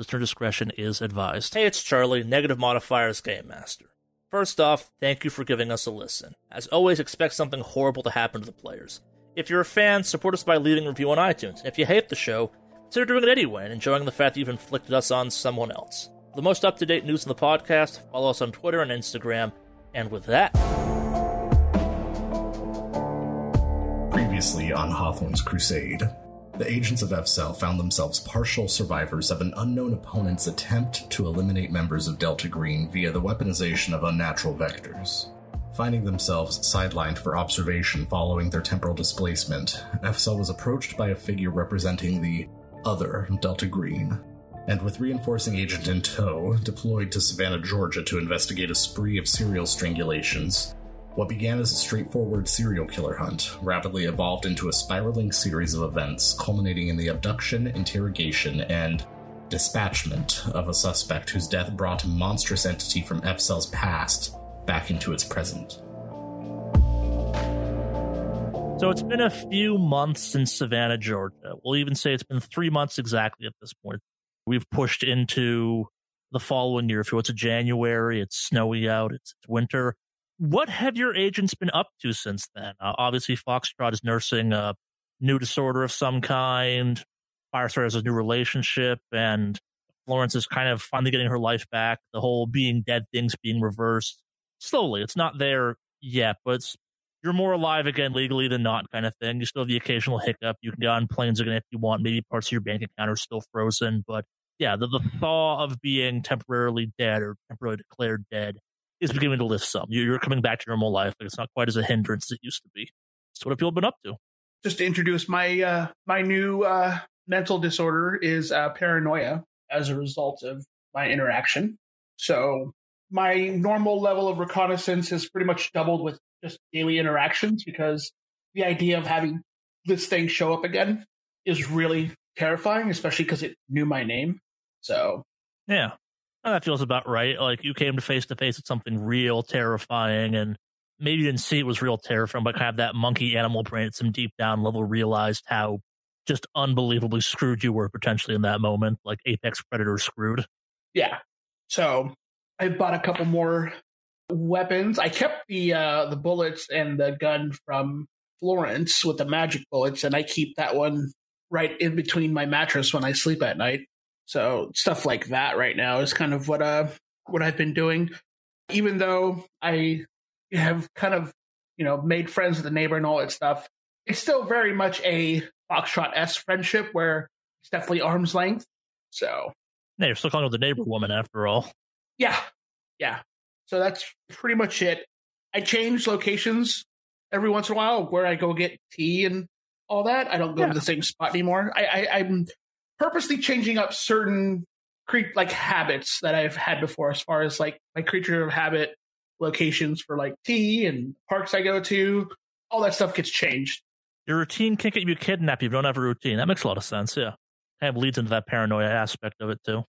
Listener discretion is advised. Hey, it's Charlie, Negative Modifier's Game Master. First off, thank you for giving us a listen. As always, expect something horrible to happen to the players. If you're a fan, support us by leaving a review on iTunes. If you hate the show, consider doing it anyway and enjoying the fact that you've inflicted us on someone else. For the most up to date news in the podcast, follow us on Twitter and Instagram. And with that, Previously on Hawthorne's Crusade, the agents of F Cell found themselves partial survivors of an unknown opponent's attempt to eliminate members of Delta Green via the weaponization of unnatural vectors. Finding themselves sidelined for observation following their temporal displacement, F Cell was approached by a figure representing the other Delta Green, and with reinforcing agent in tow, deployed to Savannah, Georgia to investigate a spree of serial strangulations. What began as a straightforward serial killer hunt rapidly evolved into a spiraling series of events, culminating in the abduction, interrogation, and dispatchment of a suspect whose death brought a monstrous entity from F Cell's past back into its present. So it's been a few months since Savannah, Georgia. We'll even say it's been three months exactly at this point. We've pushed into the following year. If you it's a January, it's snowy out, it's winter. What have your agents been up to since then? Uh, obviously, Foxtrot is nursing a new disorder of some kind. Firestar has a new relationship, and Florence is kind of finally getting her life back. The whole being dead thing's being reversed slowly. It's not there yet, but you're more alive again legally than not kind of thing. You still have the occasional hiccup. You can get on planes again if you want. Maybe parts of your bank account are still frozen. But yeah, the, the thaw of being temporarily dead or temporarily declared dead is beginning to lift some. You- You're coming back to normal life. Like it's not quite as a hindrance as it used to be. So what have people been up to? just to introduce my uh, my new uh, mental disorder is uh, paranoia as a result of my interaction. So my normal level of reconnaissance is pretty much doubled with just daily interactions because the idea of having this thing show up again is really terrifying, especially because it knew my name. So Yeah. Well, that feels about right. Like you came to face to face with something real terrifying and maybe you didn't see it was real terrifying, but kind of that monkey animal brain at some deep down level realized how just unbelievably screwed you were potentially in that moment, like Apex Predator screwed. yeah. So I bought a couple more weapons. I kept the uh, the bullets and the gun from Florence with the magic bullets, and I keep that one right in between my mattress when I sleep at night. So stuff like that right now is kind of what uh what I've been doing. Even though I have kind of you know made friends with the neighbor and all that stuff, it's still very much a Foxtrot S friendship where it's definitely arm's length. So Yeah, you're still calling her the neighbor woman after all. yeah, yeah. So that's pretty much it. I change locations every once in a while where I go get tea and all that. I don't go Yeah. to the same spot anymore. I, I, I'm purposely changing up certain cre- like habits that I've had before, as far as like my creature of habit locations for like tea and parks I go to. All that stuff gets changed. Your routine can't get you kidnapped if you don't have a routine. That makes a lot of sense, yeah. Kind of leads into that paranoia aspect of it too.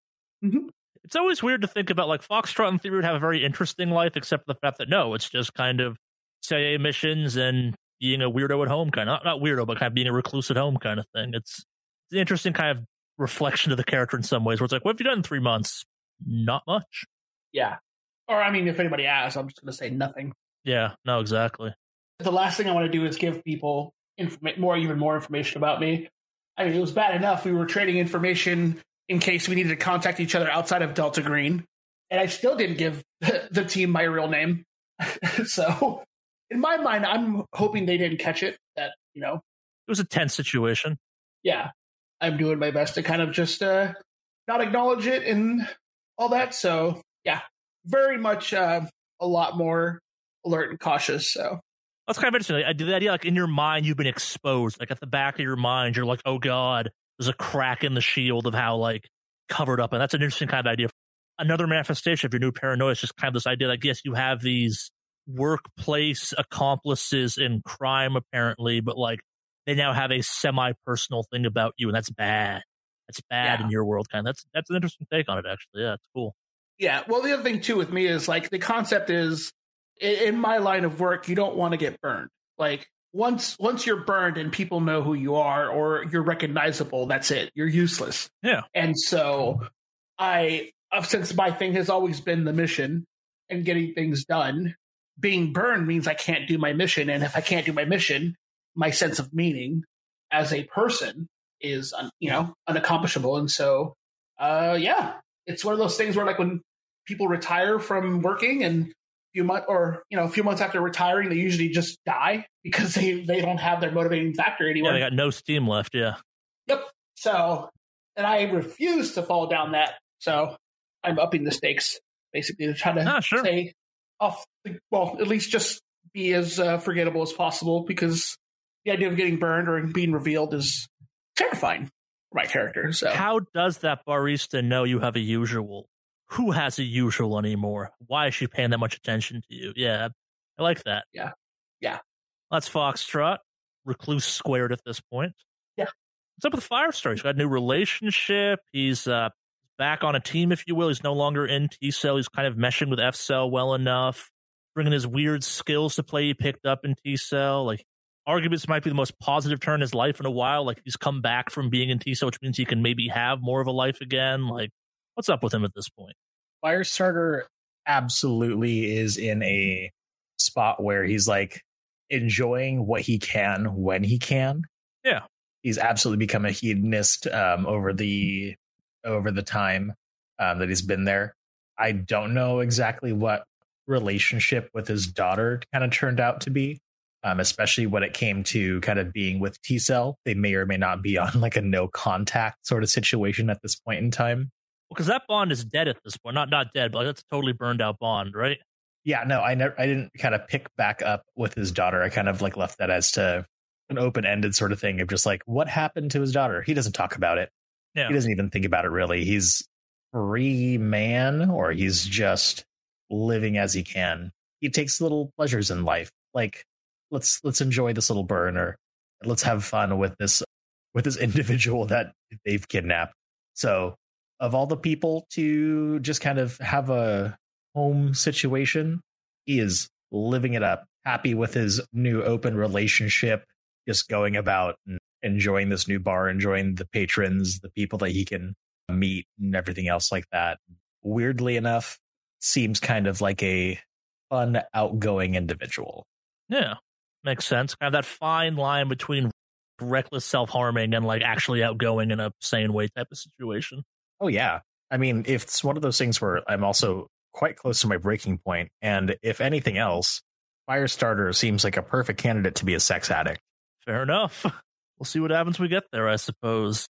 Mhm. It's always weird to think about like Foxtrot in theory would have a very interesting life, except for the fact that no, it's just kind of CIA missions and being a weirdo at home kind of not, not weirdo, but kind of being a recluse at home kind of thing. It's, it's an interesting kind of reflection of the character in some ways where it's like, what have you done in three months? Not much. Yeah. Or I mean, if anybody asks, I'm just going to say nothing. Yeah, no, exactly. the last thing I want to do is give people informa- more, even more information about me. I mean, it was bad enough we were trading information in case we needed to contact each other outside of Delta Green, and I still didn't give the team my real name. so, in my mind, I'm hoping they didn't catch it. That you know, It was a tense situation. yeah, I'm doing my best to kind of just uh, not acknowledge it and all that. So yeah, very much uh, a lot more alert and cautious. So That's kind of interesting. I do the idea like in your mind you've been exposed. Like at the back of your mind, you're like, oh god, there's a crack in the shield of how like covered up, and that's an interesting kind of idea. Another manifestation of your new paranoia is just kind of this idea. Like yes, you have these workplace accomplices in crime apparently, but like they now have a semi-personal thing about you, and that's bad. That's bad Yeah. in your world. Kind of. That's that's an interesting take on it. Actually, yeah, it's cool. Yeah. Well, the other thing too with me is like the concept is in my line of work, you don't want to get burned. Like once once you're burned and people know who you are or you're recognizable, that's it. You're useless. Yeah. And so I since my thing has always been the mission and getting things done, being burned means I can't do my mission. And if I can't do my mission, my sense of meaning as a person is un, you know unaccomplishable. And so uh yeah, it's one of those things where like when people retire from working and a few months or you know a few months after retiring they usually just die because they they don't have their motivating factor Yeah, anymore they got no steam left. Yeah. yep so and i refuse to fall down that so i'm upping the stakes basically to try to Ah, sure. stay off the, well at least just be as uh, forgettable as possible because the idea of getting burned or being revealed is terrifying for my character so How does that barista know you have a usual? Who has a usual anymore? Why is she paying that much attention to you? Yeah, I like that. Yeah. Yeah. That's Foxtrot. Recluse squared at this point. Yeah. What's up with Firestar? He's got a new relationship. He's uh, back on a team, if you will. He's no longer in T Cell. He's kind of meshing with F Cell well enough, bringing his weird skills to play he picked up in T Cell. Like, arguably, this might be the most positive turn in his life in a while. Like, he's come back from being in T Cell, which means he can maybe have more of a life again. Like, what's up with him at this point? Firestarter absolutely is in a spot where he's like enjoying what he can when he can. Yeah. He's absolutely become a hedonist um, over the over the time um, that he's been there. I don't know exactly what relationship with his daughter kind of turned out to be, um, especially when it came to kind of being with T Cell. They may or may not be on like a no contact sort of situation at this point in time. Because that bond is dead at this point. Not not dead, but like, that's a totally burned out bond, right? yeah no i never i didn't kind of pick back up with his daughter i kind of like left that as to an open-ended sort of thing of just like what happened to his daughter he doesn't talk about it Yeah. he doesn't even think about it really he's free man or he's just living as he can he takes little pleasures in life like let's let's enjoy this little burn or let's have fun with this with this individual that they've kidnapped so of all the people to just kind of have a home situation. He is living it up, happy with his new open relationship, just going about and enjoying this new bar, enjoying the patrons, the people that he can meet, and everything else like that. Weirdly enough, seems kind of like a fun, outgoing individual. Yeah, makes sense. Kind of that fine line between reckless self harming and like actually outgoing in a sane way type of situation. Oh yeah. I mean, if it's one of those things where I'm also quite close to my breaking point, and if anything else, Firestarter seems like a perfect candidate to be a sex addict. Fair enough. We'll see what happens when we get there, I suppose.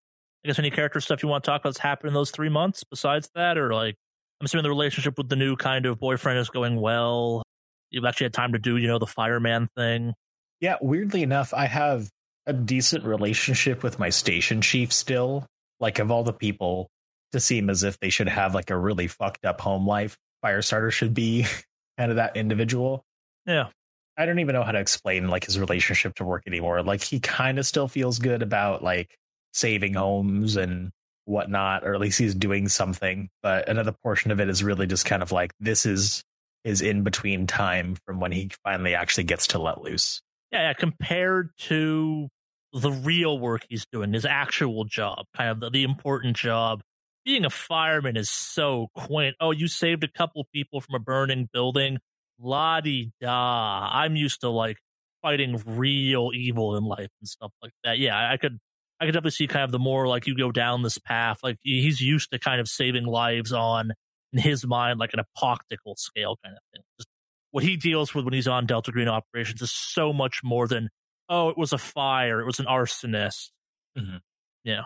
I guess any character stuff you want to talk about that's happened in those three months besides that, or like I'm assuming the relationship with the new kind of boyfriend is going well. You've actually had time to do, you know, the fireman thing. Yeah, weirdly enough, I have a decent relationship with my station chief still. Like of all the people to seem as if they should have like a really fucked up home life, Firestarter should be kind of that individual. Yeah. I don't even know how to explain like his relationship to work anymore. Like he kind of still feels good about like saving homes and whatnot, or at least he's doing something. But another portion of it is really just kind of like this is his in between time from when he finally actually gets to let loose. Yeah, yeah, compared to the real work he's doing, his actual job, kind of the, the important job. Being a fireman is so quaint. Oh, you saved a couple people from a burning building. La di da. I'm used to like fighting real evil in life and stuff like that. Yeah, I could I could definitely see kind of the more like you go down this path. Like he's used to kind of saving lives on in his mind, like an apocalyptical scale kind of thing. Just what he deals with when he's on Delta Green operations is so much more than oh, it was a fire, it was an arsonist. Yeah.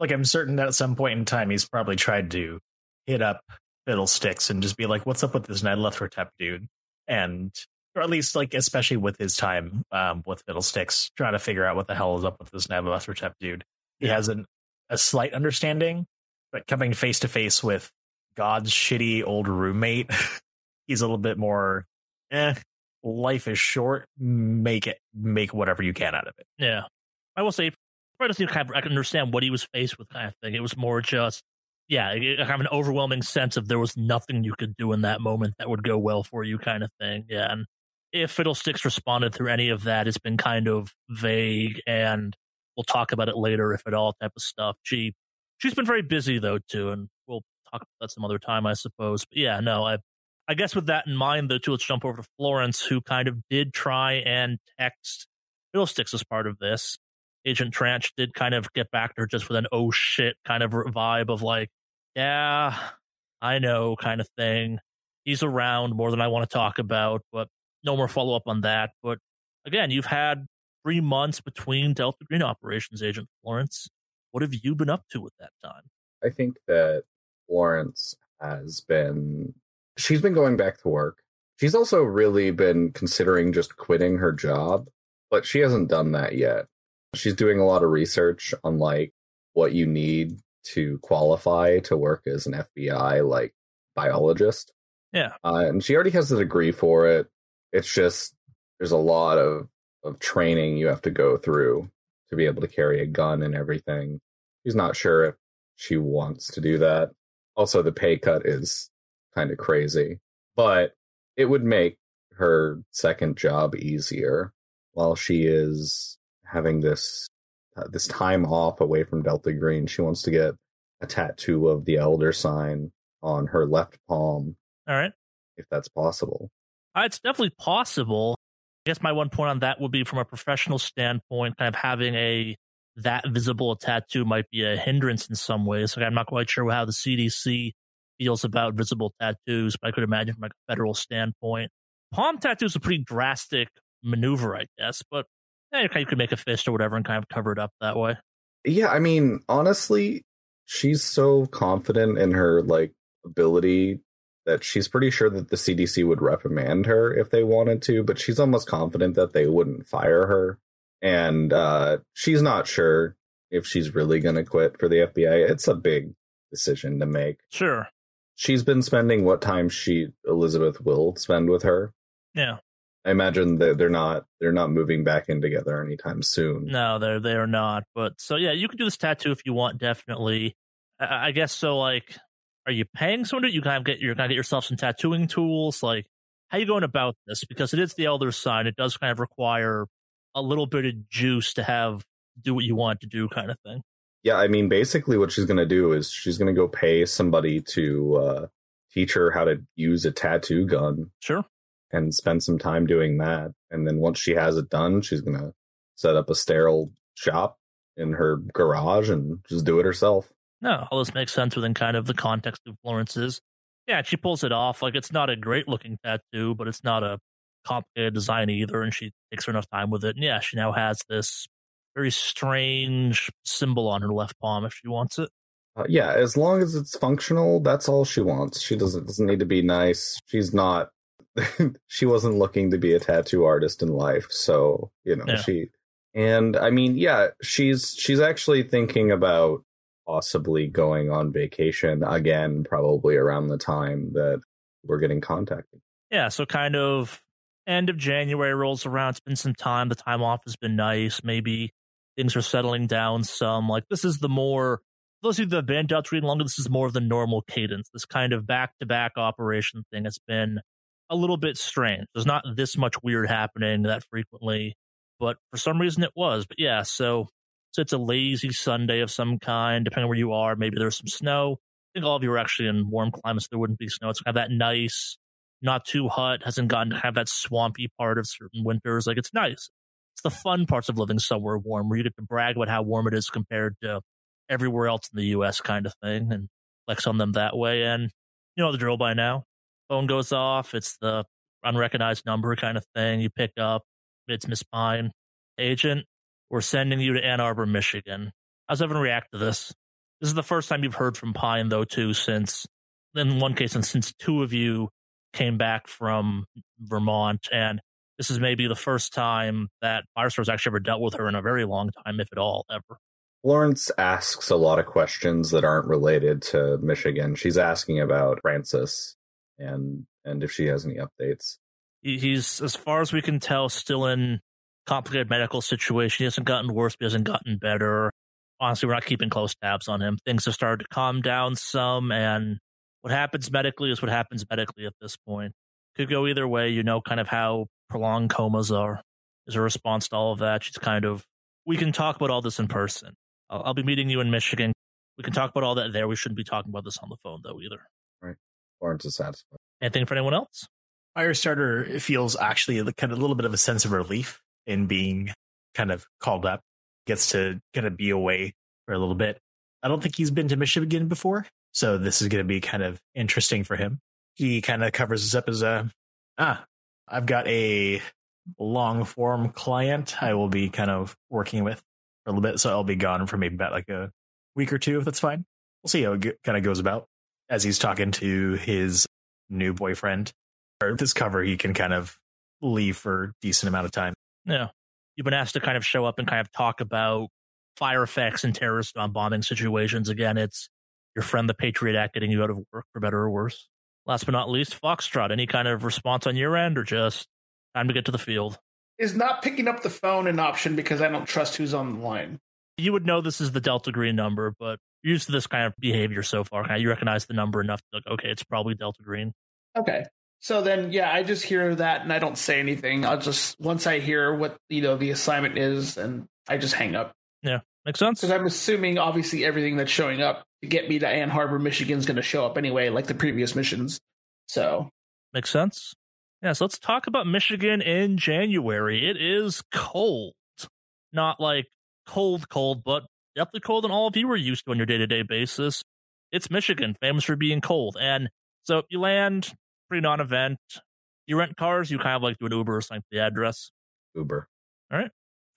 Like I'm certain that at some point in time he's probably tried to hit up Fiddlesticks and just be like, "What's up with this Nyarlathotep dude?" And or at least like especially with his time um, with Fiddlesticks, trying to figure out what the hell is up with this Nyarlathotep dude. He has an, a slight understanding, but coming face to face with God's shitty old roommate, he's a little bit more. Eh, life is short. Make it, make whatever you can out of it. Yeah. I will say, I kind of, I can understand what he was faced with, kind of thing. It was more just, yeah, I have an overwhelming sense of there was nothing you could do in that moment that would go well for you, kind of thing. Yeah. And if Fiddlesticks responded through any of that, it's been kind of vague and we'll talk about it later, if at all, type of stuff. She, she's been very busy though, too. And talk about that some other time, I suppose. But yeah, no, I, I guess with that in mind, though, too, let's jump over to Florence, who kind of did try and text Fiddlesticks as part of this. Agent Tranch did kind of get back to her just with an oh shit kind of vibe of like, yeah, I know kind of thing. He's around more than I want to talk about, but no more follow up on that. But again, you've had three months between Delta Green operations, Agent Florence. What have you been up to with that time? I think that Florence has been, she's been going back to work. She's also really been considering just quitting her job, but she hasn't done that yet. She's doing a lot of research on like what you need to qualify to work as an FBI like biologist. Yeah. Uh, and she already has the degree for it. It's just there's a lot of of training you have to go through to be able to carry a gun and everything. She's not sure if she wants to do that. Also, the pay cut is kind of crazy, but it would make her second job easier while she is having this uh, this time off away from Delta Green. She wants to get a tattoo of the Elder sign on her left palm. All right. If that's possible. Uh, it's definitely possible. I guess my one point on that would be from a professional standpoint, kind of having a that visible tattoo might be a hindrance in some ways. Like I'm not quite sure how the CDC feels about visible tattoos, but I could imagine from like a federal standpoint. Palm tattoo is a pretty drastic maneuver, I guess, but yeah, you could make a fist or whatever and kind of cover it up that way. Yeah, I mean, honestly, she's so confident in her like ability that she's pretty sure that the CDC would reprimand her if they wanted to, but she's almost confident that they wouldn't fire her. And uh, she's not sure if she's really going to quit for the FBI. It's a big decision to make. Sure. She's been spending what time she Elizabeth will spend with her. Yeah. I imagine that they're not they're not moving back in together anytime soon. No, they're they're not. But so yeah, you can do this tattoo if you want. Definitely, I, I guess so. Like, are you paying someone to? You kind of get you're gonna get yourself some tattooing tools. Like, how you going about this? Because it is the elder sign. It does kind of require a little bit of juice to have do what you want to do, kind of thing. Yeah, I mean, basically, what she's gonna do is she's gonna go pay somebody to uh, teach her how to use a tattoo gun. Sure and spend some time doing that. And then once she has it done, she's going to set up a sterile shop in her garage and just do it herself. No, all this makes sense within kind of the context of Florence's. Yeah, she pulls it off. Like it's not a great looking tattoo, but it's not a complicated design either. And she takes her enough time with it. And yeah, she now has this very strange symbol on her left palm if she wants it. Uh, yeah, as long as it's functional, that's all she wants. She doesn't doesn't need to be nice. She's not she wasn't looking to be a tattoo artist in life, so you know yeah. she. And I mean, yeah, she's she's actually thinking about possibly going on vacation again, probably around the time that we're getting contacted. Yeah, so kind of end of January rolls around. It's been some time. The time off has been nice. Maybe things are settling down some. Like this is the more those that have been Delta Green longer, this is more of the normal cadence. This kind of back to back operation thing has been a little bit strange. There's not this much weird happening that frequently, but for some reason it was. But yeah, so so it's a lazy Sunday of some kind, depending where you are. Maybe there's some snow. I think all of you are actually in warm climates. There wouldn't be snow. It's kind of that nice, not too hot, hasn't gotten to have that swampy part of certain winters. Like it's nice. It's the fun parts of living somewhere warm where you get to brag about how warm it is compared to everywhere else in the U.S. kind of thing and flex on them that way. And you know the drill by now phone goes off. It's the unrecognized number kind of thing. You pick up. It's Miss Pine. Agent, we're sending you to Ann Arbor, Michigan. How's everyone react to this? This is the first time you've heard from Pine, though, too, since in one case, and since two of you came back from Vermont, and this is maybe the first time that Firestar's actually ever dealt with her in a very long time, if at all, ever. Florence asks a lot of questions that aren't related to Michigan. She's asking about Francis and and if she has any updates. He's, as far as we can tell, still in complicated medical situation. He hasn't gotten worse, but he hasn't gotten better. Honestly, we're not keeping close tabs on him. Things have started to calm down some, and what happens medically is what happens medically at this point. Could go either way. You know, kind of how prolonged comas are. As a response to all of that, she's kind of. We can talk about all this in person. I'll, I'll be meeting you in Michigan. We can talk about all that there. We shouldn't be talking about this on the phone, though, either. Right. Florence is satisfied. Anything for anyone else? Firestarter feels actually a, kind of a little bit of a sense of relief in being kind of called up. Gets to kind of be away for a little bit. I don't think he's been to Michigan before, so this is going to be kind of interesting for him. He kind of covers this up as a ah, I've got a long form client I will be kind of working with for a little bit, so I'll be gone for maybe about like a week or two if that's fine. We'll see how it kind of goes about as he's talking to his new boyfriend. Or this cover, he can kind of leave for a decent amount of time. Yeah. You've been asked to kind of show up and kind of talk about fire effects and terrorist bomb bombing situations. Again, it's your friend, the Patriot Act, getting you out of work for better or worse. Last but not least, Foxtrot. Any kind of response on your end or just time to get to the field? Is not picking up the phone an option because I don't trust who's on the line? You would know this is the Delta Green number, but you're used to this kind of behavior so far. You recognize the number enough to like, okay, it's probably Delta Green. Okay. So then, yeah, I just hear that and I don't say anything. I'll just once I hear what you know the assignment is, and I just hang up. Yeah, makes sense. Because I'm assuming obviously everything that's showing up to get me to Ann Arbor, Michigan, is going to show up anyway, like the previous missions. So makes sense. Yeah, so let's talk about Michigan in January. It is cold, not like cold, cold, but definitely cold than all of you are used to on your day to day basis. It's Michigan, famous for being cold, and so you land pretty non-event. You rent cars, you kind of like do an Uber or something the address. Uber. All right.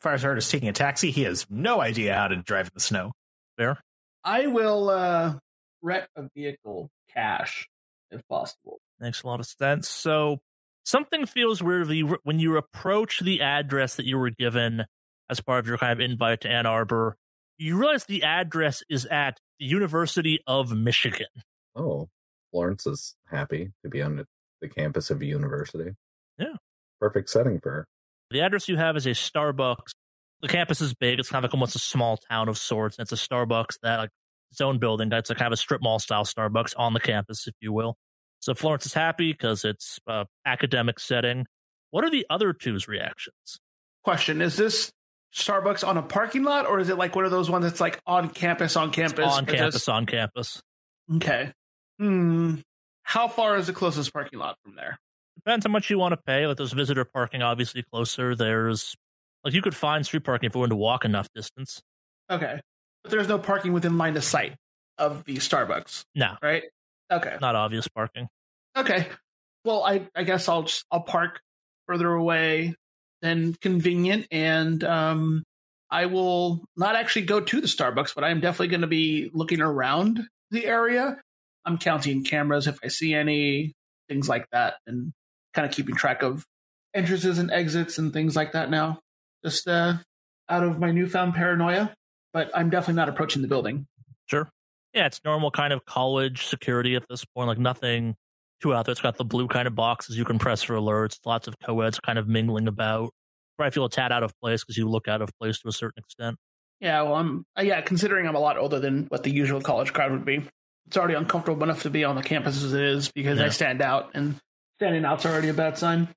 Firestarter is taking a taxi. He has no idea how to drive in the snow. Fair. I will uh, rent a vehicle cash if possible. Makes a lot of sense. So something feels weird when you approach the address that you were given as part of your kind of invite to Ann Arbor. You realize the address is at the University of Michigan. Oh. Florence is happy to be on the campus of a university. Yeah. Perfect setting for her. The address you have is a Starbucks. The campus is big. It's kind of like almost a small town of sorts. It's a Starbucks that like its own building. That's a kind of a strip mall style Starbucks on the campus, if you will. So Florence is happy because it's a academic setting. What are the other two's reactions? Question: Is this Starbucks on a parking lot, or is it like one of those ones that's like on campus, on campus, it's on campus, just... on campus? Okay. Hmm. How far is the closest parking lot from there? Depends how much you want to pay. Like there's visitor parking obviously closer. There's like you could find street parking if you wanted to walk enough distance. Okay. But there's no parking within line of sight of the Starbucks. No. Right? Okay. Not obvious parking. Okay. Well, I I guess I'll just I'll park further away than convenient and um I will not actually go to the Starbucks, but I'm definitely going to be looking around the area I'm counting cameras if I see any things like that, and kind of keeping track of entrances and exits and things like that now. Just uh, out of my newfound paranoia, but I'm definitely not approaching the building. Sure. Yeah, it's normal kind of college security at this point. Like nothing too out there. It's got the blue kind of boxes you can press for alerts. Lots of co-eds kind of mingling about. Probably feel a tad out of place because you look out of place to a certain extent. Yeah, well, I'm uh, yeah. Considering I'm a lot older than what the usual college crowd would be, it's already uncomfortable enough to be on the campus as it is because yeah. I stand out, and standing out's already a bad sign.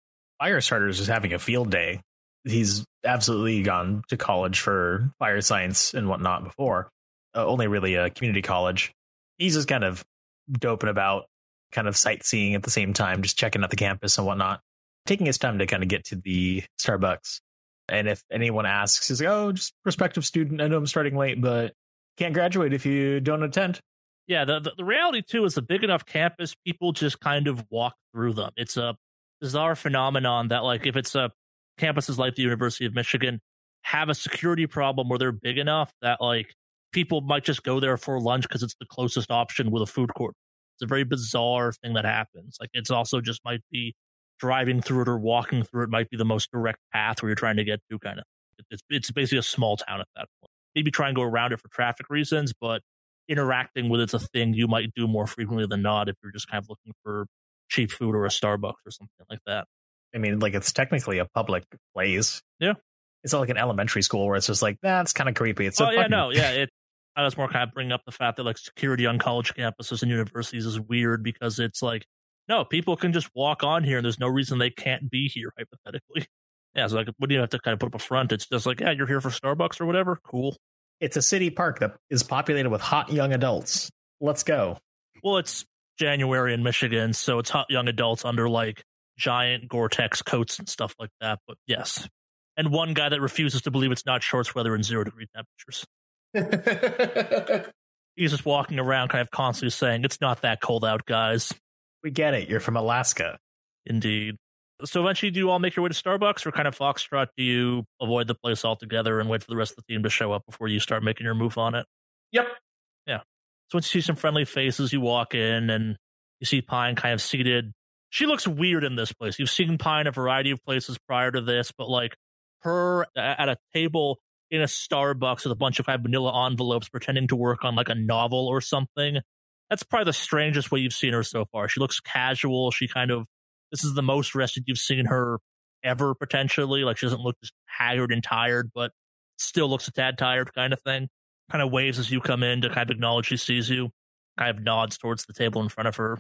Firestarters is having a field day. He's absolutely gone to college for fire science and whatnot before, uh, only really a community college. He's just kind of doping about, kind of sightseeing at the same time, just checking out the campus and whatnot, taking his time to kind of get to the Starbucks. And if anyone asks, he's like, "Oh, just prospective student. I know I'm starting late, but can't graduate if you don't attend." Yeah, the, the, the reality too is a big enough campus, people just kind of walk through them. It's a bizarre phenomenon that, like, if it's a campuses like the University of Michigan have a security problem where they're big enough that, like, people might just go there for lunch because it's the closest option with a food court. It's a very bizarre thing that happens. Like it's also just might be driving through it or walking through it might be the most direct path where you're trying to get to kind of. It's, it's basically a small town at that point. Maybe try and go around it for traffic reasons, but interacting with it's a thing you might do more frequently than not if you're just kind of looking for cheap food or a Starbucks or something like that. I mean, like it's technically a public place. Yeah. It's not like an elementary school where it's just like, that's kind of creepy. It's oh a yeah, fucking- no, yeah. It I was more kind of bringing up the fact that like security on college campuses and universities is weird because it's like no, people can just walk on here and there's no reason they can't be here hypothetically. Yeah, so like what do you have to kind of put up a front? It's just like yeah, you're here for Starbucks or whatever. Cool. It's a city park that is populated with hot young adults. Let's go. Well, it's January in Michigan, so it's hot young adults under like giant Gore-Tex coats and stuff like that. But yes, and one guy that refuses to believe it's not shorts weather in zero degree temperatures. He's just walking around, kind of constantly saying, "It's not that cold out, guys." We get it. You're from Alaska. Indeed. So eventually, do you all make your way to Starbucks, or kind of foxtrot? Do you avoid the place altogether and wait for the rest of the team to show up before you start making your move on it? Yep. Yeah. So once you see some friendly faces, you walk in and you see Pine kind of seated. She looks weird in this place. You've seen Pine a variety of places prior to this, but like her at a table in a Starbucks with a bunch of kind of manila envelopes pretending to work on like a novel or something. That's probably the strangest way you've seen her so far. She looks casual. She kind of, this is the most rested you've seen her ever potentially. Like she doesn't look just haggard and tired, but still looks a tad tired kind of thing. Kind of waves as you come in to kind of acknowledge she sees you. Kind of nods towards the table in front of her.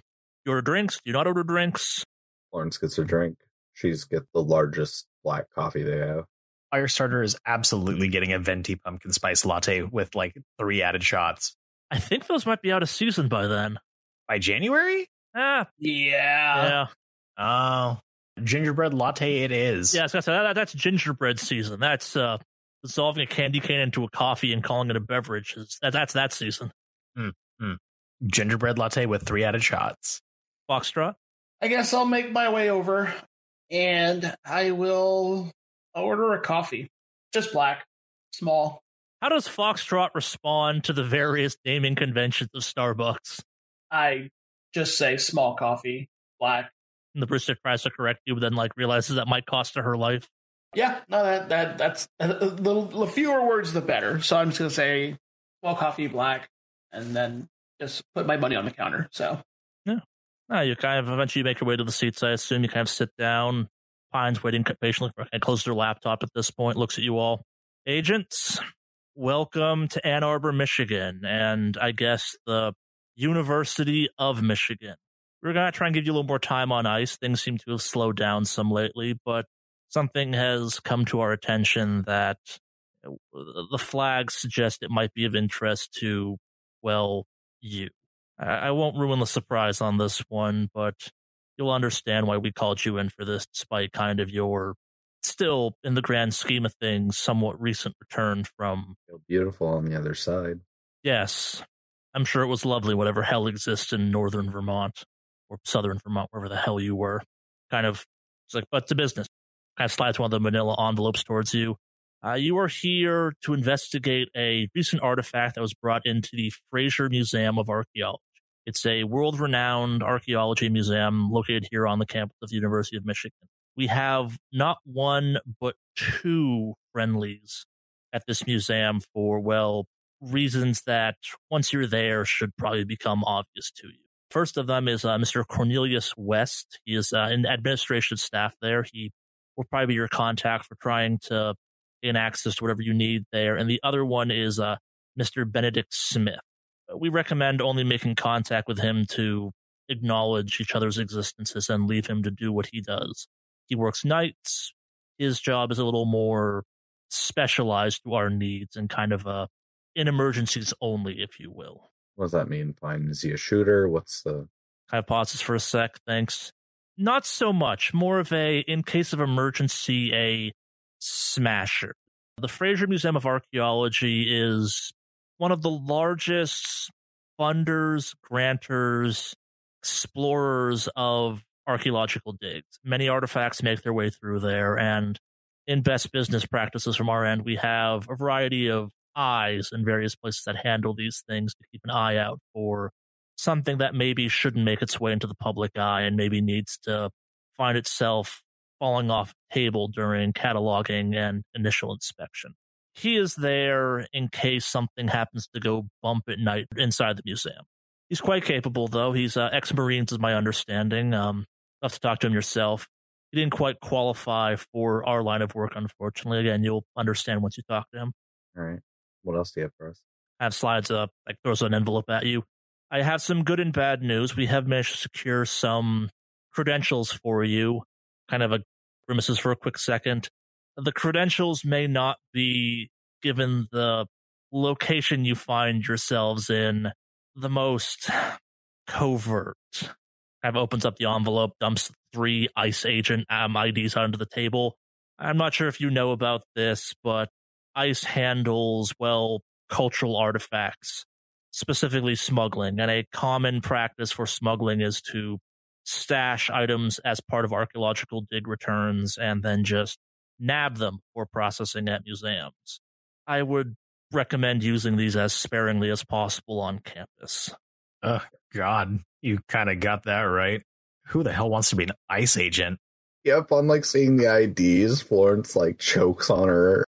You order drinks? Do you not order drinks? Florence gets a drink. She's get the largest black coffee they have. Firestarter is absolutely getting a venti pumpkin spice latte with like three added shots. I think those might be out of season by then. By January? Ah, yeah. yeah. Oh, gingerbread latte it is. Yeah, so that, that's gingerbread season. That's uh, dissolving a candy cane into a coffee and calling it a beverage. It's- That, that's that season. Gingerbread latte with three added shots. Foxtrot? I guess I'll make my way over and I will order a coffee. Just black, small. How does Foxtrot respond to the various naming conventions of Starbucks? I just say small coffee, black. And the barista tries to correct you, but then like realizes that might cost her her life. Yeah, no, that that that's uh, the, the fewer words the better. So I'm just gonna say small coffee, black, and then just put my money on the counter. So Ah, you kind of eventually make your way to the seats. I assume you kind of sit down. Pine's waiting patiently for and closes her laptop at this point. Looks at you all, agents. Welcome to Ann Arbor, Michigan, and I guess the University of Michigan. We're gonna try and give you a little more time on ice. Things seem to have slowed down some lately, but something has come to our attention that uh, the flags suggest it might be of interest to, well, you. I I won't ruin the surprise on this one, but you'll understand why we called you in for this, despite kind of your still, in the grand scheme of things, somewhat recent return from. Beautiful on the other side. Yes, I'm sure it was lovely, whatever hell exists in northern Vermont or southern Vermont, wherever the hell you were. Kind of, it's like, but to business. Kind of slides one of the manila envelopes towards you. Uh, you are here to investigate a recent artifact that was brought into the Fraser Museum of Archaeology. It's a world renowned archaeology museum located here on the campus of the University of Michigan. We have not one, but two friendlies at this museum for, well, reasons that once you're there should probably become obvious to you. First of them is uh, Mr. Cornelius West. He is uh, in administration staff there. He will probably be your contact for trying to gain access to whatever you need there. And the other one is uh, Mr. Benedict Smith. We recommend only making contact with him to acknowledge each other's existences and leave him to do what he does. He works nights. His job is a little more specialized to our needs and kind of uh, in emergencies only, if you will. What does that mean? Fine. Is he a shooter? What's the Kind of pauses for a sec. Thanks. Not so much. More of a, in case of emergency, a smasher. The Fraser Museum of Archaeology is one of the largest funders, grantors, explorers of archaeological digs. Many artifacts make their way through there, and in best business practices from our end, we have a variety of eyes in various places that handle these things to keep an eye out for something that maybe shouldn't make its way into the public eye and maybe needs to find itself falling off table during cataloging and initial inspection. He is there in case something happens to go bump at night inside the museum. He's quite capable, though. He's uh, ex Marines, is my understanding. Um, you'll have to talk to him yourself. He didn't quite qualify for our line of work, unfortunately. Again, you'll understand once you talk to him. All right. What else do you have for us? I have slides up, like throws an envelope at you. I have some good and bad news. We have managed to secure some credentials for you. Kind of a grimaces for a quick second. The credentials may not be given the location you find yourselves in the most covert. Kind of opens up the envelope, dumps three ICE agent um, IDs onto the table. I'm not sure if you know about this, but ICE handles, well, cultural artifacts, specifically smuggling. And a common practice for smuggling is to stash items as part of archaeological dig returns and then just nab them for processing at museums. I would recommend using these as sparingly as possible on campus. Oh, God. You kind of got that right. Who the hell wants to be an ICE agent? Yep, I'm like seeing the IDs. Florence like chokes on her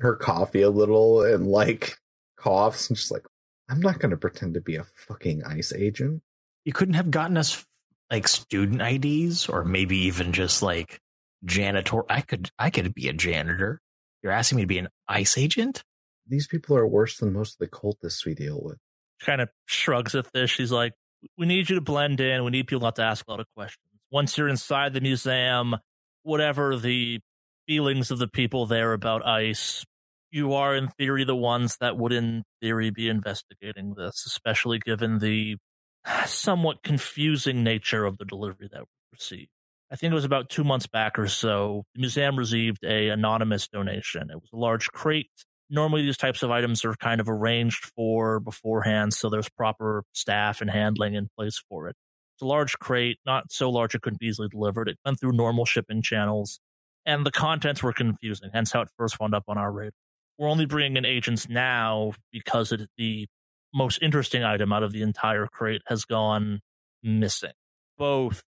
her coffee a little and like coughs and she's like, I'm not gonna pretend to be a fucking ICE agent. You couldn't have gotten us like student IDs or maybe even just like janitor. I could I could be a janitor. You're asking me to be an ICE agent? These people are worse than most of the cultists we deal with. She kind of shrugs at this. She's like, We need you to blend in. We need people not to ask a lot of questions. Once you're inside the museum, whatever the feelings of the people there about ICE, you are in theory the ones that would in theory be investigating this, especially given the somewhat confusing nature of the delivery that we received. I think it was about two months back or so. The museum received a anonymous donation. It was a large crate. Normally, these types of items are kind of arranged for beforehand, so there's proper staff and handling in place for it. It's a large crate, not so large it couldn't be easily delivered. It went through normal shipping channels, and the contents were confusing. Hence, how it first wound up on our radar. We're only bringing in agents now because it, the most interesting item out of the entire crate has gone missing. Both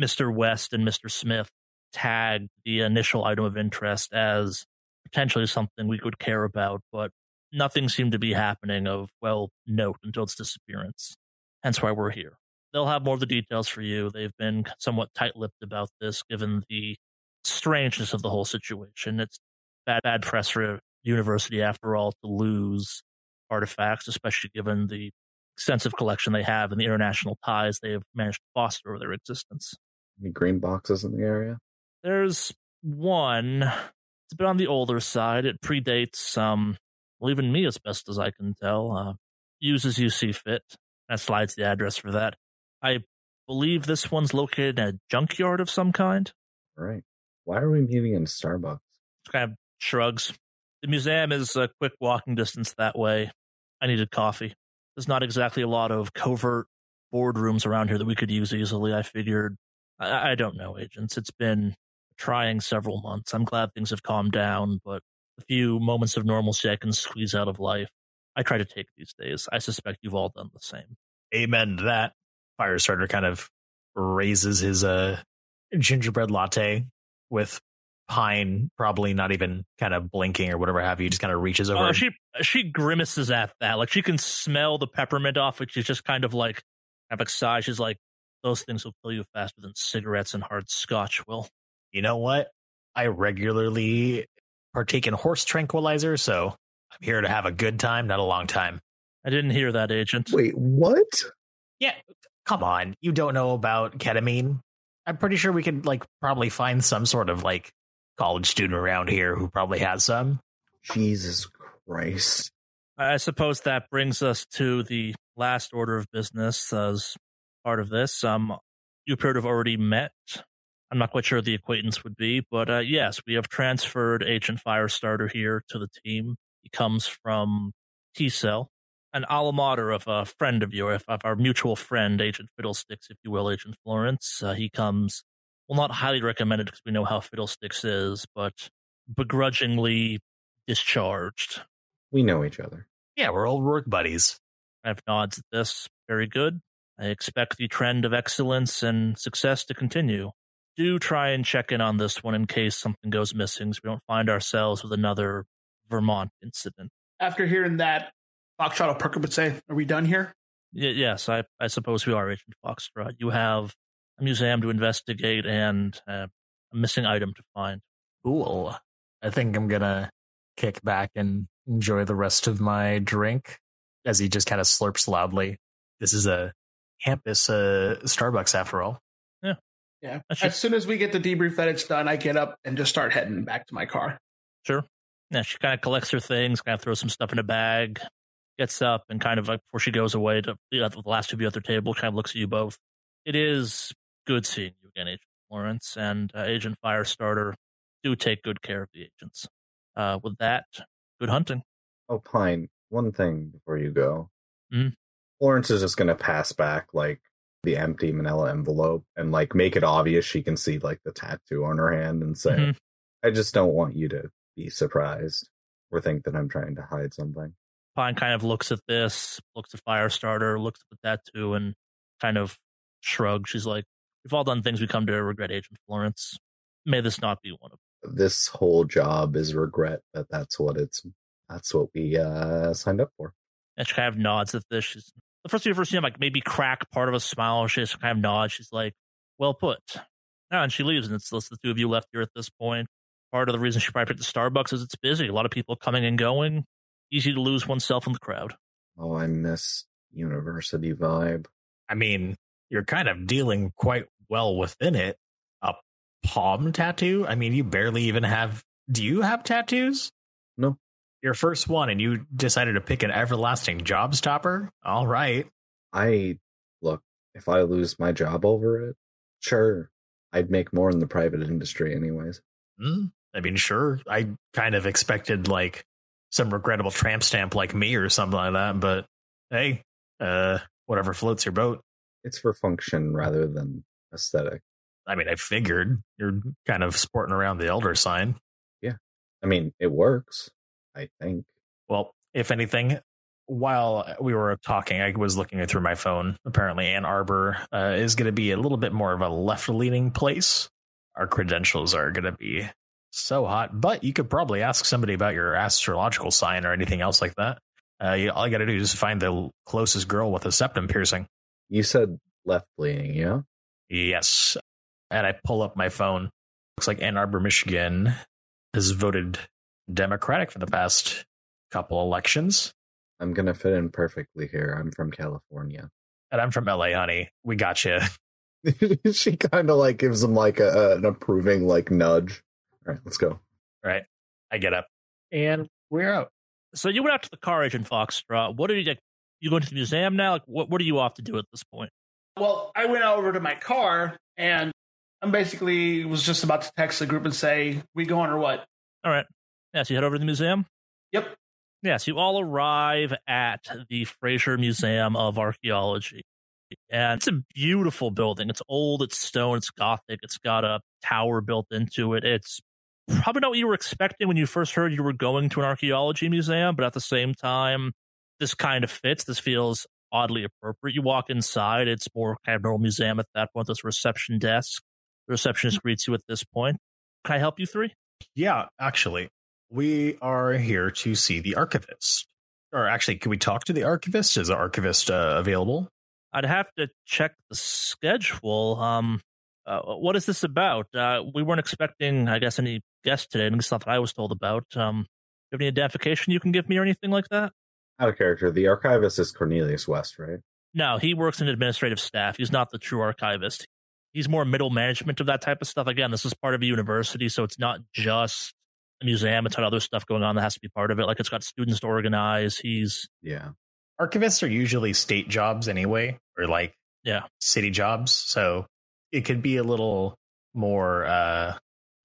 Mr. West and Mr. Smith tagged the initial item of interest as potentially something we could care about, but nothing seemed to be happening of, well, note until its disappearance. Hence why we're here. They'll have more of the details for you. They've been somewhat tight lipped about this, given the strangeness of the whole situation. It's bad, bad press for university, after all, to lose artifacts, especially given the extensive collection they have and the international ties they have managed to foster over their existence. Any green boxes in the area? There's one. It's a bit on the older side. It predates, um, well, even me, as best as I can tell. Uh, use as you see fit. That slides the address for that. I believe this one's located in a junkyard of some kind. All right. Why are we meeting in Starbucks? Kind of shrugs. The museum is a quick walking distance that way. I needed coffee. There's not exactly a lot of covert boardrooms around here that we could use easily. I figured, I, I don't know, agents. It's been trying several months. I'm glad things have calmed down, but a few moments of normalcy I can squeeze out of life. I try to take these days. I suspect you've all done the same. Amen that. Firestarter kind of raises his uh gingerbread latte with Pine probably not even kind of blinking or whatever have you, just kind of reaches over. Uh, she she grimaces at that, like she can smell the peppermint off which is just kind of like have a sigh. She's like, "Those things will kill you faster than cigarettes and hard scotch will." You know what? I regularly partake in horse tranquilizer, so I'm here to have a good time, not a long time. I didn't hear that, agent. Wait, what? Yeah, come on. You don't know about ketamine? I'm pretty sure we could like probably find some sort of like college student around here who probably has some. Jesus Christ. I suppose that brings us to the last order of business as part of this. Um, you appear to have already met. I'm not quite sure the acquaintance would be, but uh, yes, we have transferred Agent Firestarter here to the team. He comes from T Cell, an alma mater of a friend of yours, of our mutual friend, Agent Fiddlesticks, if you will, Agent Florence. Uh, he comes well, not highly recommended because we know how Fiddlesticks is, but begrudgingly discharged. We know each other. Yeah, we're old work buddies. I have nods at this. Very good. I expect the trend of excellence and success to continue. Do try and check in on this one in case something goes missing so we don't find ourselves with another Vermont incident. After hearing that, Foxtrot Perker would say, Are we done here? Y- yes, I, I suppose we are, Agent Foxtrot. You have a museum to investigate and uh, a missing item to find. Cool. I think I'm gonna kick back and enjoy the rest of my drink as he just kind of slurps loudly. This is a campus uh, Starbucks after all. Yeah. I should- As soon as we get the debrief that it's done, I get up and just start heading back to my car. Sure. Yeah, she kind of collects her things, kind of throws some stuff in a bag, gets up, and kind of like before she goes away to the, other, the last two of you at their table, kind of looks at you both. It is good seeing you again, Agent Florence and uh, Agent Firestarter. Do take good care of the agents. Uh, with that, good hunting. Oh, Pine, one thing before you go. Mhm. Florence is just going to pass back like the empty manila envelope and like make it obvious she can see like the tattoo on her hand and say, Mhm. I just don't want you to be surprised or think that I'm trying to hide something. Pine kind of looks at this, looks at Firestarter, looks at the tattoo, and kind of shrugs. She's like, We've all done things we come to regret, Agent Florence. May this not be one of them. This whole job is regret that that's what it's that's what we uh signed up for. And she kind of nods at this. She's the first you ever see him like maybe crack part of a smile. She just kind of nods. She's like, "Well put." Yeah, and she leaves, and it's, it's the two of you left here at this point. Part of the reason she probably picked the Starbucks is it's busy. A lot of people coming and going. Easy to lose oneself in the crowd. Oh, I miss university vibe. I mean, you're kind of dealing quite well within it. A palm tattoo? I mean, you barely even have. Do you have tattoos? No. Your first one, and you decided to pick an everlasting job stopper? All right. I look, if I lose my job over it, sure. I'd make more in the private industry anyways. Hmm. I mean, sure. I kind of expected like some regrettable tramp stamp like me or something like that, but hey, uh, whatever floats your boat. It's for function rather than aesthetic. I mean, I figured you're kind of sporting around the elder sign. Yeah. I mean, it works, I think. Well, if anything, while we were talking, I was looking through my phone. Apparently, Ann Arbor uh, is going to be a little bit more of a left leaning place. Our credentials are going to be so hot, but you could probably ask somebody about your astrological sign or anything else like that. Uh, you, all you got to do is find the closest girl with a septum piercing. You said left leaning, yeah? Yes. And I pull up my phone. Looks like Ann Arbor, Michigan has voted Democratic for the past couple elections. I'm gonna fit in perfectly here. I'm from California. And I'm from LA, honey. We got you. she kind of like gives him like a, an approving like nudge. All right, let's go. All right. I get up. And we're out. So you went out to the car, Agent Foxtrot. What did you? You going to the museum now? Like, what? What are you off to do at this point? Well, I went over to my car and I'm basically was just about to text the group and say, We going or what? All right. Yeah. So you head over to the museum. Yep. Yes, you all arrive at the Fraser Museum of Archaeology. And it's a beautiful building. It's old, it's stone, it's gothic, it's got a tower built into it. It's probably not what you were expecting when you first heard you were going to an archaeology museum, but at the same time, this kind of fits. This feels oddly appropriate. You walk inside, it's more kind of normal museum at that point. There's a reception desk. The receptionist greets you at this point. Can I help you three? Yeah, actually, we are here to see the archivist. Or actually, can we talk to the archivist? Is the archivist uh, available? I'd have to check the schedule. Um, uh, what is this about? Uh, we weren't expecting, I guess, any guests today. At least not that I was told about. Um, do you have any identification you can give me or anything like that? Out of character, the archivist is Cornelius West, right? No, he works in administrative staff. He's not the true archivist. He's more middle management of that type of stuff. Again, this is part of a university, so it's not just a museum. It's got other stuff going on that has to be part of it. Like it's got students to organize. He's Yeah. Archivists are usually state jobs anyway, or like Yeah. city jobs. So it could be a little more uh,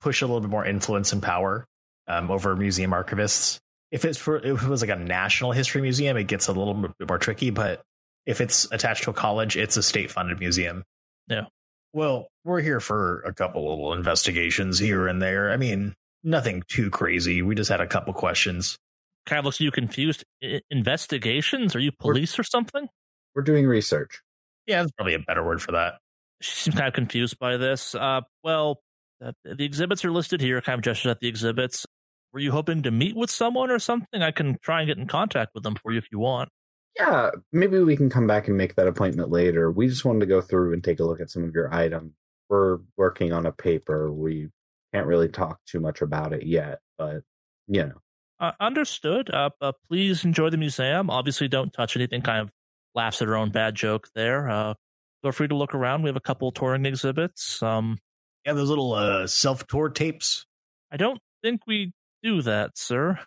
push a little bit more influence and power um, over museum archivists. If it's for if it was like a national history museum, it gets a little bit more tricky. But if it's attached to a college, it's a state funded museum. Yeah. Well, we're here for a couple of little investigations here and there. I mean, nothing too crazy. We just had a couple questions. kind of looks at you confused. I- investigations? Are you police or something? We're doing research. Yeah, that's probably a better word for that. She seems kind of confused by this. Uh, well, uh, the exhibits are listed here. Kind of gestures at the exhibits. Were you hoping to meet with someone or something? I can try and get in contact with them for you if you want. Yeah, maybe we can come back and make that appointment later. We just wanted to go through and take a look at some of your items. We're working on a paper. We can't really talk too much about it yet, but you know. Uh, understood. Uh, uh, please enjoy the museum. Obviously, don't touch anything. Kind of laughs at her own bad joke there. Uh, feel free to look around. We have a couple touring exhibits. Um, Yeah, those little uh, self tour tapes. I don't think we do that, sir.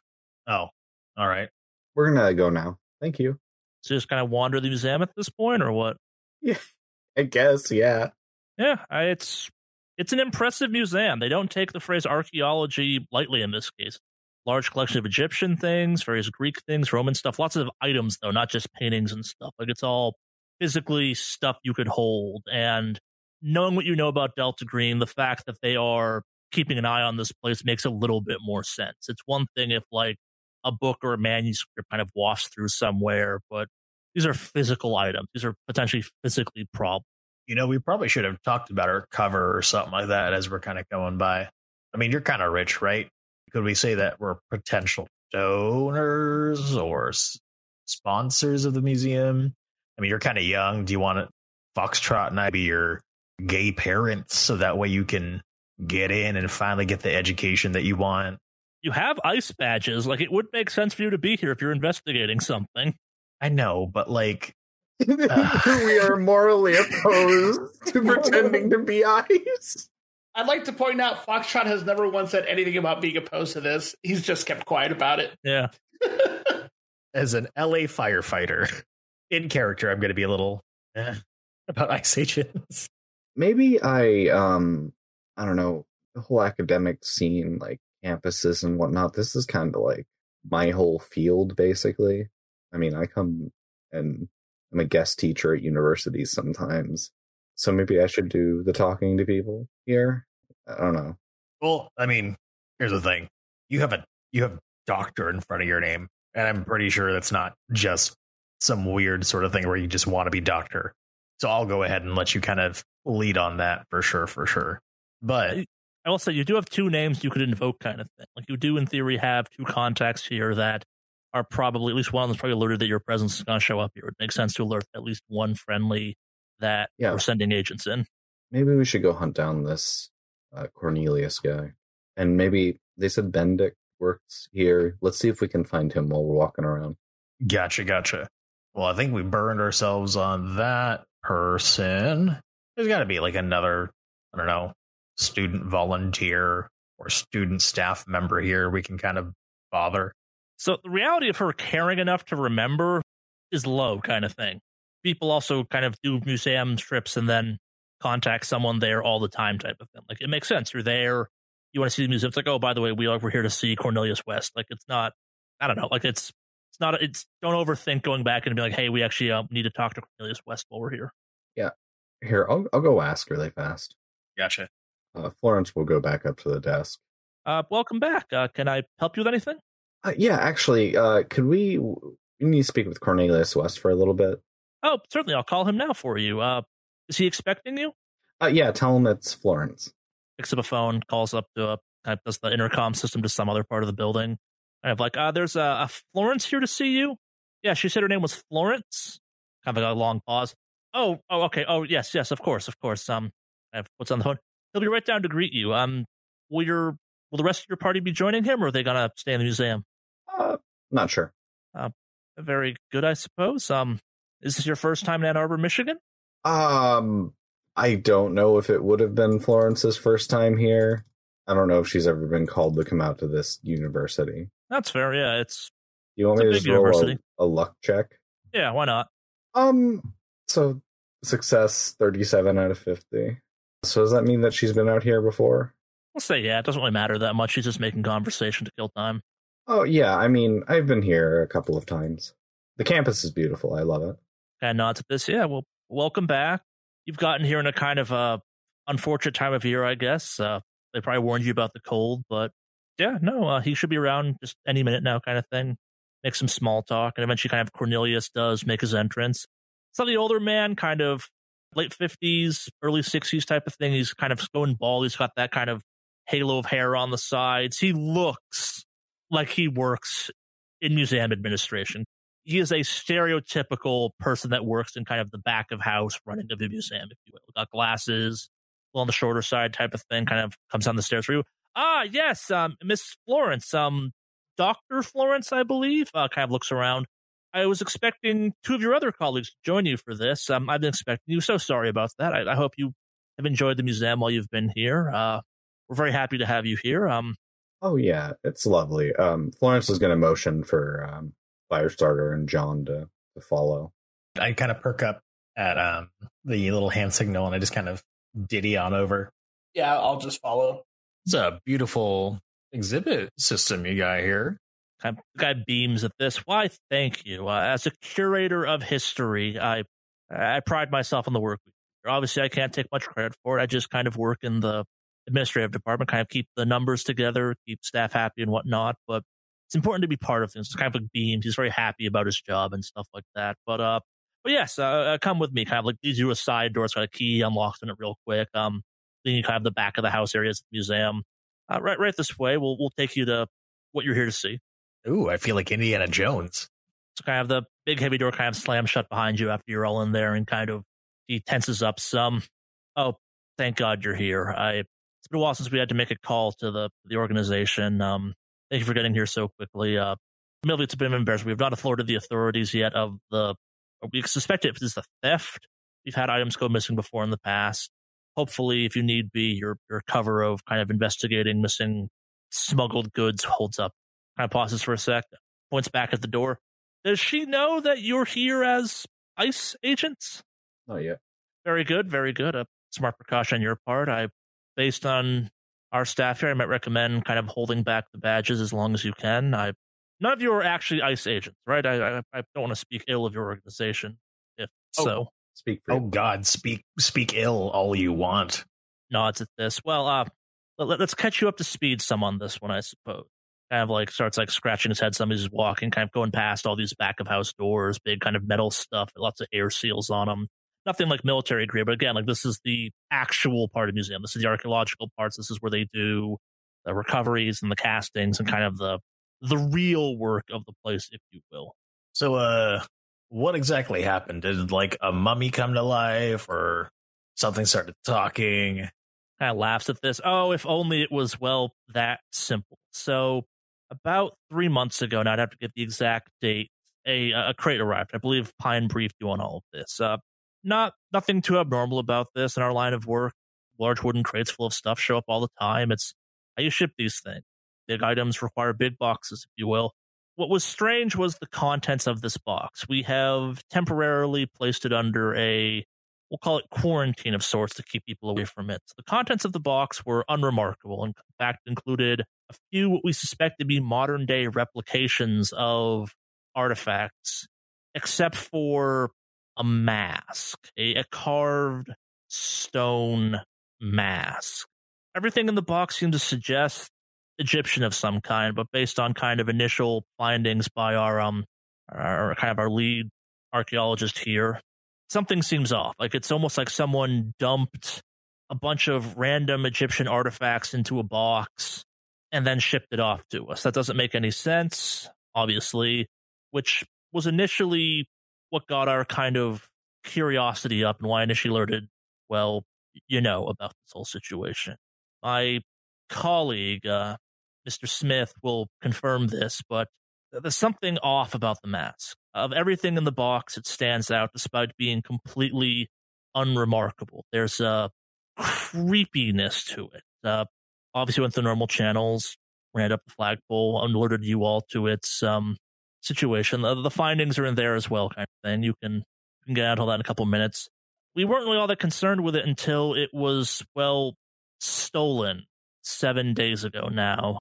Oh, all right. We're gonna go now. Thank you. So just kind of wander the museum at this point, or what? Yeah, I guess. Yeah. Yeah, I, it's it's an impressive museum. They don't take the phrase archaeology lightly in this case. Large collection of Egyptian things, various Greek things, Roman stuff, lots of items though, not just paintings and stuff. Like it's all physically stuff you could hold. And knowing what you know about Delta Green, the fact that they are keeping an eye on this place makes a little bit more sense. It's one thing if like a book or a manuscript kind of wafts through somewhere, but these are physical items. These are potentially physically problems. You know, we probably should have talked about our cover or something like that as we're kind of going by. I mean, you're kind of rich, right? Could we say that we're potential donors or sponsors of the museum? I mean, you're kind of young. Do you want Foxtrot and I be your gay parents so that way you can get in and finally get the education that you want? you have ICE badges. Like it would make sense for you to be here if you're investigating something. I know, but like, we are morally opposed to pretending to be ICE. I'd like to point out Foxtrot has never once said anything about being opposed to this. He's just kept quiet about it. Yeah. as an LA firefighter in character, I'm going to be a little eh, about ICE agents. Maybe I um I don't know, the whole academic scene, like campuses and whatnot, this is kind of like my whole field basically. I mean, I come and I'm a guest teacher at universities sometimes. So maybe I should do the talking to people here. I don't know. Well, I mean, here's the thing: you have a you have doctor in front of your name, and I'm pretty sure that's not just some weird sort of thing where you just want to be doctor. So I'll go ahead and let you kind of lead on that for sure, for sure. But I will say you do have two names you could invoke, kind of thing. Like you do, in theory, have two contacts here that are probably at least one of them's probably alerted that your presence is going to show up here. It makes sense to alert at least one friendly that Yeah. we're sending agents in. Maybe we should go hunt down this uh, Cornelius guy. And maybe they said Benedict works here. Let's see if we can find him while we're walking around. Gotcha, gotcha. Well, I think we burned ourselves on that person. There's got to be like another, I don't know, student volunteer or student staff member here we can kind of bother. So the reality of her caring enough to remember is low, kind of thing. People also kind of do museum trips and then contact someone there all the time, type of thing. Like it makes sense. You're there, you want to see the museum. It's like, oh, by the way, we are we're here to see Cornelius West. Like it's not, I don't know, like it's it's not. It's don't overthink going back and be like, hey, we actually uh, need to talk to Cornelius West while we're here. Yeah, here, I'll, I'll go ask really fast. Gotcha. Uh, Florence will go back up to the desk. Uh, welcome back. Uh, can I help you with anything? Uh, yeah, actually, uh, could we, we need to speak with Cornelius West for a little bit? Oh, certainly. I'll call him now for you. Uh, is he expecting you? Uh, yeah, tell him it's Florence. picks up a phone, calls up to a kind of does the intercom system to some other part of the building. Kind of like, uh, there's a, a Florence here to see you. Yeah, she said her name was Florence. Kind of like a long pause. Oh, oh, okay. Oh, yes, yes, of course, of course. Um, I have what's on the phone. He'll be right down to greet you. Um, will your will the rest of your party be joining him, or are they gonna stay in the museum? Uh, not sure. Uh, Very good, I suppose. Um, is this your first time in Ann Arbor, Michigan? Um, I don't know if it would have been Florence's first time here. I don't know if she's ever been called to come out to this university. That's fair. Yeah, it's You want It's a me to just roll a, a luck check? yeah. Why not? Um, so success 37 out of 50. So does that mean that she's been out here before? We'll say yeah. It doesn't really matter that much. She's just making conversation to kill time. Oh, yeah. I mean, I've been here a couple of times. The campus is beautiful. I love it. of nods at this. Yeah, well, welcome back. You've gotten here in a kind of uh, unfortunate time of year, I guess. Uh, they probably warned you about the cold, but yeah, no, uh, he should be around just any minute now, kind of thing. make some small talk, and eventually, kind of Cornelius does make his entrance. So the older man, kind of late fifties, early sixties type of thing. He's kind of going bald. He's got that kind of halo of hair on the sides. He looks like he works in museum administration. He is a stereotypical person that works in kind of the back of house running of the museum, if you will. Got glasses, on the shorter side type of thing, kind of comes down the stairs for you. Ah, yes, um, Miss Florence, um, Dr. Florence, I believe, uh, kind of looks around. I was expecting two of your other colleagues to join you for this. Um, I've been expecting you. So sorry about that. I, I hope you have enjoyed the museum while you've been here. Uh, we're very happy to have you here. Um, oh yeah, it's lovely. Um, Florence is going to motion for um, Firestarter and John to, to follow. I kind of perk up at um, the little hand signal, and I just kind of diddy on over. Yeah, I'll just follow. It's a beautiful exhibit system you got here. Guy beams at this. Why, thank you. Uh, as a curator of history, I I pride myself on the work. Obviously, I can't take much credit for it. I just kind of work in the administrative department, kind of keep the numbers together, keep staff happy and whatnot. But it's important to be part of things. It's kind of like beams. He's very happy about his job and stuff like that. But uh, but yes, uh, uh come with me. Kind of like these are a side door. It's got a key, unlocks in it real quick. Um, then you kind of the back of the house areas, the museum. Uh, right, right this way. We'll we'll take you to what you're here to see. Ooh, I feel like Indiana Jones. So kind of the big heavy door kind of slams shut behind you after you're all in there, and kind of he tenses up some. Oh, thank God you're here. I it's been a while since we had to make a call to the the organization. Um, thank you for getting here so quickly. Uh, admittedly, it's a bit of an embarrassment. We have not alerted the authorities yet of the. We suspect it is a theft. We've had items go missing before in the past. Hopefully, if you need be, your your cover of kind of investigating missing smuggled goods holds up. Kind of pauses for a sec, points back at the door. Does she know that you're here as ICE agents? Not yet. Very good, very good. A smart precaution on your part. I, based on our staff here, I might recommend kind of holding back the badges as long as you can. I, none of you are actually ICE agents, right? I, I, I don't want to speak ill of your organization, if Oh. so. Speak for Oh God, speak speak ill all you want. nods at this. Well, uh, let, us catch you up to speed some on this one, I suppose. Kind of like starts like scratching his head. Somebody's walking, kind of going past all these back of house doors, big kind of metal stuff, lots of air seals on them. Nothing like military grade, but again, like this is the actual part of the museum. This is the archaeological parts. This is where they do the recoveries and the castings and kind of the the real work of the place, if you will. So, uh, what exactly happened? Did like a mummy come to life, or something started talking? kind of laughs at this. Oh, if only it was, well, that simple. So, about three months ago, now I'd have to get the exact date, a, a crate arrived. I believe Pine briefed you on all of this. Uh, not nothing too abnormal about this in our line of work. Large wooden crates full of stuff show up all the time. It's how you ship these things. Big items require big boxes, if you will. What was strange was the contents of this box. We have temporarily placed it under a we'll call it quarantine of sorts to keep people away from it. The contents of the box were unremarkable and, in fact, included a few what we suspect to be modern day replications of artifacts, except for a mask, a, a carved stone mask. Everything in the box seemed to suggest Egyptian of some kind, but based on kind of initial findings by our um our kind of our lead archaeologist here, something seems off. Like it's almost like someone dumped a bunch of random Egyptian artifacts into a box and then shipped it off to us. That doesn't make any sense, obviously, which was initially what got our kind of curiosity up and why I initially alerted, well, you know, about this whole situation. My colleague, uh, Mr. Smith, will confirm this, but there's something off about the mask. Of everything in the box, it stands out despite being completely unremarkable. There's a creepiness to it. Uh, obviously, went through normal channels, ran up the flagpole, alerted you all to its um, situation. The, the findings are in there as well, kind of thing. You can, you can get out all that in a couple of minutes. We weren't really all that concerned with it until it was, well, stolen seven days ago now.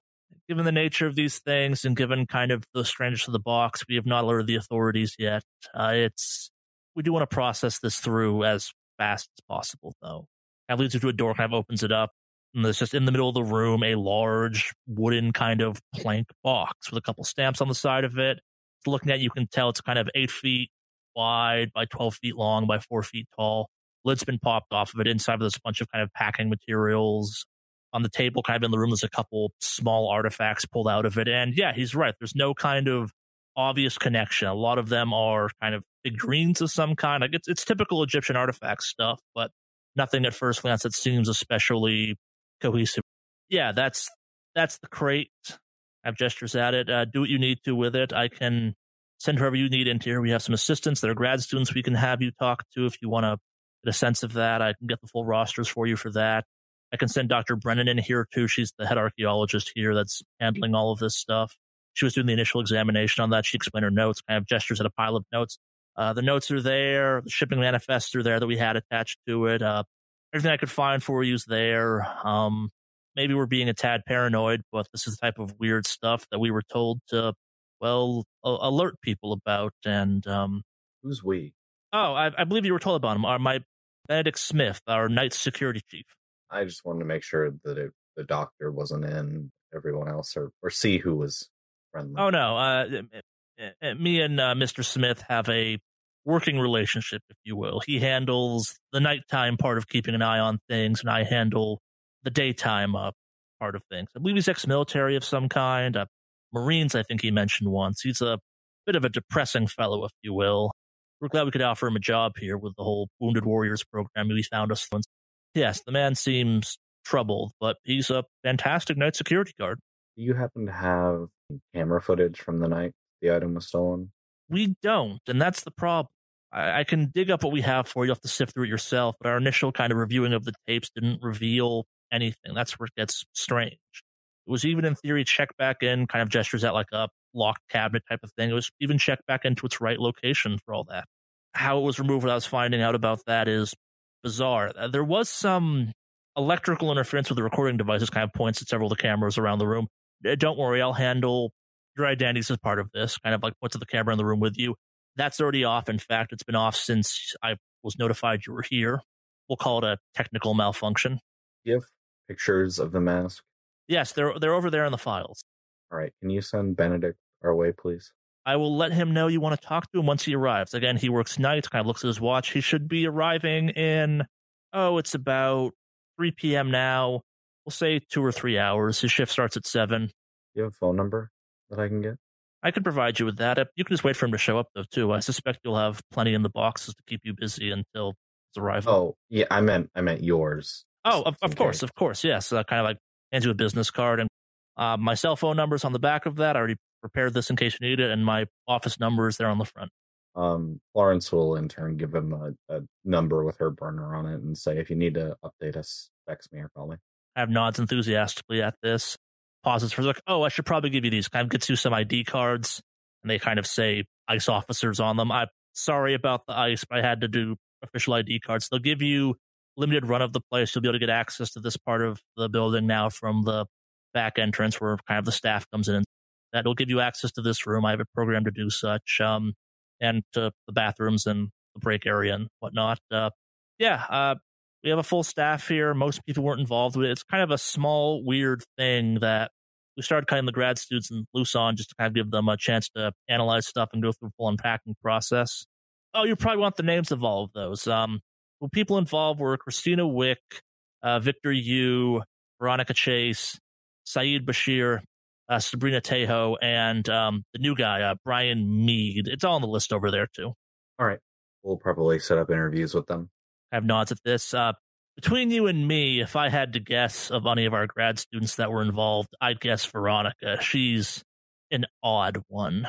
Given the nature of these things and given kind of the strangeness of the box, we have not alerted the authorities yet. Uh, it's we do want to process this through as fast as possible, though. That leads you to a door, kind of opens it up, and there's just in the middle of the room a large wooden kind of plank box with a couple stamps on the side of it. looking at, you can tell it's kind of eight feet wide by 12 feet long by four feet tall. Lid's been popped off of it. Inside there's a bunch of kind of packing materials. On the table, kind of in the room, there's a couple small artifacts pulled out of it. And yeah, he's right. There's no kind of obvious connection. A lot of them are kind of figurines of some kind. Like it's, it's typical Egyptian artifact stuff, but nothing at first glance that seems especially cohesive. Yeah, that's that's the crate. I have gestures at it. Uh, do what you need to with it. I can send whoever you need into here. We have some assistants that are grad students we can have you talk to if you want to get a sense of that. I can get the full rosters for you for that. I can send Dr. Brennan in here too. She's the head archaeologist here that's handling all of this stuff. She was doing the initial examination on that. She explained her notes, kind of gestures at a pile of notes. Uh, the notes are there. The shipping manifests are there that we had attached to it. Uh, everything I could find for you is there. Um, maybe we're being a tad paranoid, but this is the type of weird stuff that we were told to, well, alert people about. And um, who's we? Oh, I, I, believe you were told about him. Our, my Benedict Smith, our night security chief. I just wanted to make sure that it, the doctor wasn't in, everyone else, or or see who was friendly. Oh no, uh, me and uh, Mr. Smith have a working relationship, if you will. He handles the nighttime part of keeping an eye on things, and I handle the daytime uh, part of things. I believe he's ex-military of some kind. Uh, Marines, I think he mentioned once. He's a bit of a depressing fellow, if you will. We're glad we could offer him a job here with the whole Wounded Warriors program he found us. Once. Yes, the man seems troubled, but he's a fantastic night security guard. Do you happen to have camera footage from the night the item was stolen? We don't, and that's the problem. I, I can dig up what we have for you. You have to sift through it yourself, but our initial kind of reviewing of the tapes didn't reveal anything. That's where it gets strange. It was even in theory checked back in, kind of gestures at like a locked cabinet type of thing. It was even checked back into its right location for all that. How it was removed without us finding out about that is bizarre. Uh, there was some electrical interference with the recording devices, kind of points at several of the cameras around the room. Uh, don't worry, I'll handle your identities as part of this, kind of like points at the camera in the room with you. That's already off. In fact, it's been off since I was notified you were here. We'll call it a technical malfunction. You have pictures of the mask? Yes, they're they're over there in the files. All right. Can you send Benedict our way, please? I will let him know you want to talk to him once he arrives. Again, he works nights, kind of looks at his watch. He should be arriving in, oh, it's about 3 p.m. now. We'll say two or three hours. His shift starts at 7. You have a phone number that I can get? I could provide you with that. You can just wait for him to show up, though, too. I suspect you'll have plenty in the boxes to keep you busy until his arrival. Oh, yeah, I meant I meant yours. Oh, of, of course, of course, yes. Uh, kind of like hands you a business card and uh, my cell phone number's on the back of that. I already prepared this in case you need it, and my office number is there on the front. Um, Florence will in turn give him a, a, number with her burner on it and say, if you need to update us, text me or call me. I have nods enthusiastically at this. Pauses for like, oh, I should probably give you these. Kind of gets you some ID cards, and they kind of say ICE officers on them. I'm sorry about the ICE, but I had to do official ID cards. They'll give you limited run of the place. You'll be able to get access to this part of the building now from the back entrance where kind of the staff comes in and that will give you access to this room. I have a program to do such, um, and to the bathrooms and the break area and whatnot. Uh, yeah, uh, we have a full staff here. Most people weren't involved with it. It's kind of a small, weird thing that we started cutting the grad students loose on just to kind of give them a chance to analyze stuff and go through the full unpacking process. Oh, you probably want the names of all of those. Um, well, people involved were Christina Wick, uh, Victor Yu, Veronica Chase, Saeed Bashir, uh, Sabrina Tejo, and um, the new guy, uh, Brian Mead. It's all on the list over there, too. All right. We'll probably set up interviews with them. I have nods at this. Uh, between you and me, if I had to guess of any of our grad students that were involved, I'd guess Veronica. She's an odd one.